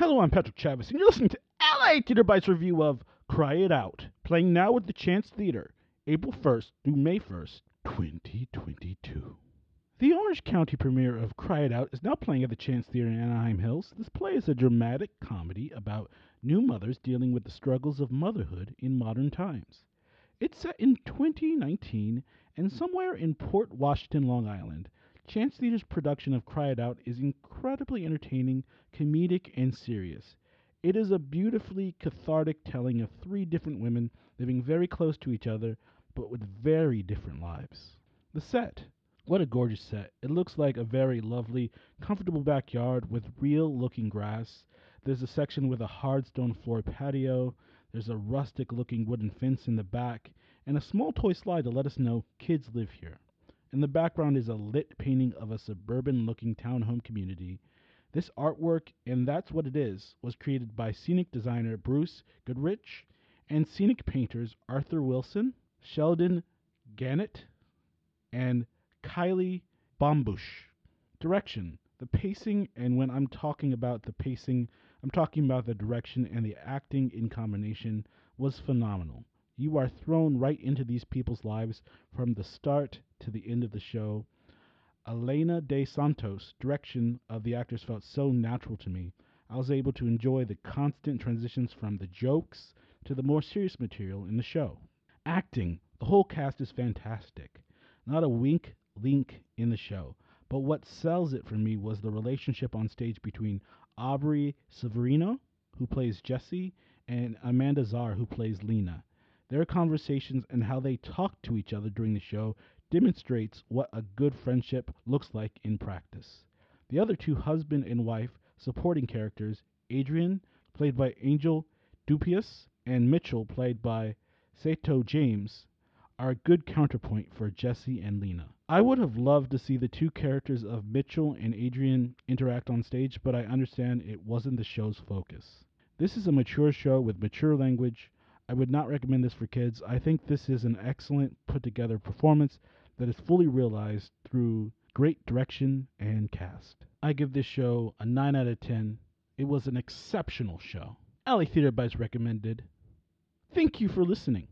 Hello, I'm Patrick Chavis, and you're listening to LA Theater Bites review of Cry It Out, playing now at the Chance Theater, April 1st through May 1st, 2022. The Orange County premiere of Cry It Out is now playing at the Chance Theater in Anaheim Hills. This play is a dramatic comedy about new mothers dealing with the struggles of motherhood in modern times. It's set in 2019 and somewhere in Port Washington, Long Island. Chance Theater's production of Cry It Out is incredibly entertaining, comedic, and serious. It is a beautifully cathartic telling of three different women living very close to each other, but with very different lives. The set. What a gorgeous set. It looks like a very lovely, comfortable backyard with real looking grass. There's a section with a hard stone floor patio. There's a rustic looking wooden fence in the back, and a small toy slide to let us know kids live here. In the background is a lit painting of a suburban looking townhome community. This artwork, and that's what it is, was created by scenic designer Bruce Goodrich and scenic painters Arthur Wilson, Sheldon Gannett, and Kylie Bombush. Direction the pacing, and when I'm talking about the pacing, I'm talking about the direction and the acting in combination, was phenomenal. You are thrown right into these people's lives from the start to the end of the show. Elina de Santos' direction of the actors felt so natural to me. I was able to enjoy the constant transitions from the jokes to the more serious material in the show. Acting, the whole cast is fantastic. Not a wink, link in the show. But what sells it for me was the relationship on stage between Aubrey Saverino, who plays Jessie, and Amanda Zarr, who plays Lena. Their conversations and how they talk to each other during the show demonstrates what a good friendship looks like in practice. The other two husband and wife supporting characters, Adrian, played by Angel Dupuis, and Mitchell, played by Sato James, are a good counterpoint for Jessie and Lena. I would have loved to see the two characters of Mitchell and Adrian interact on stage, but I understand it wasn't the show's focus. This is a mature show with mature language. I would not recommend this for kids. I think this is an excellent put together performance that is fully realized through great direction and cast. I give this show a 9 out of 10. It was an exceptional show. LA Theater Bites recommended. Thank you for listening.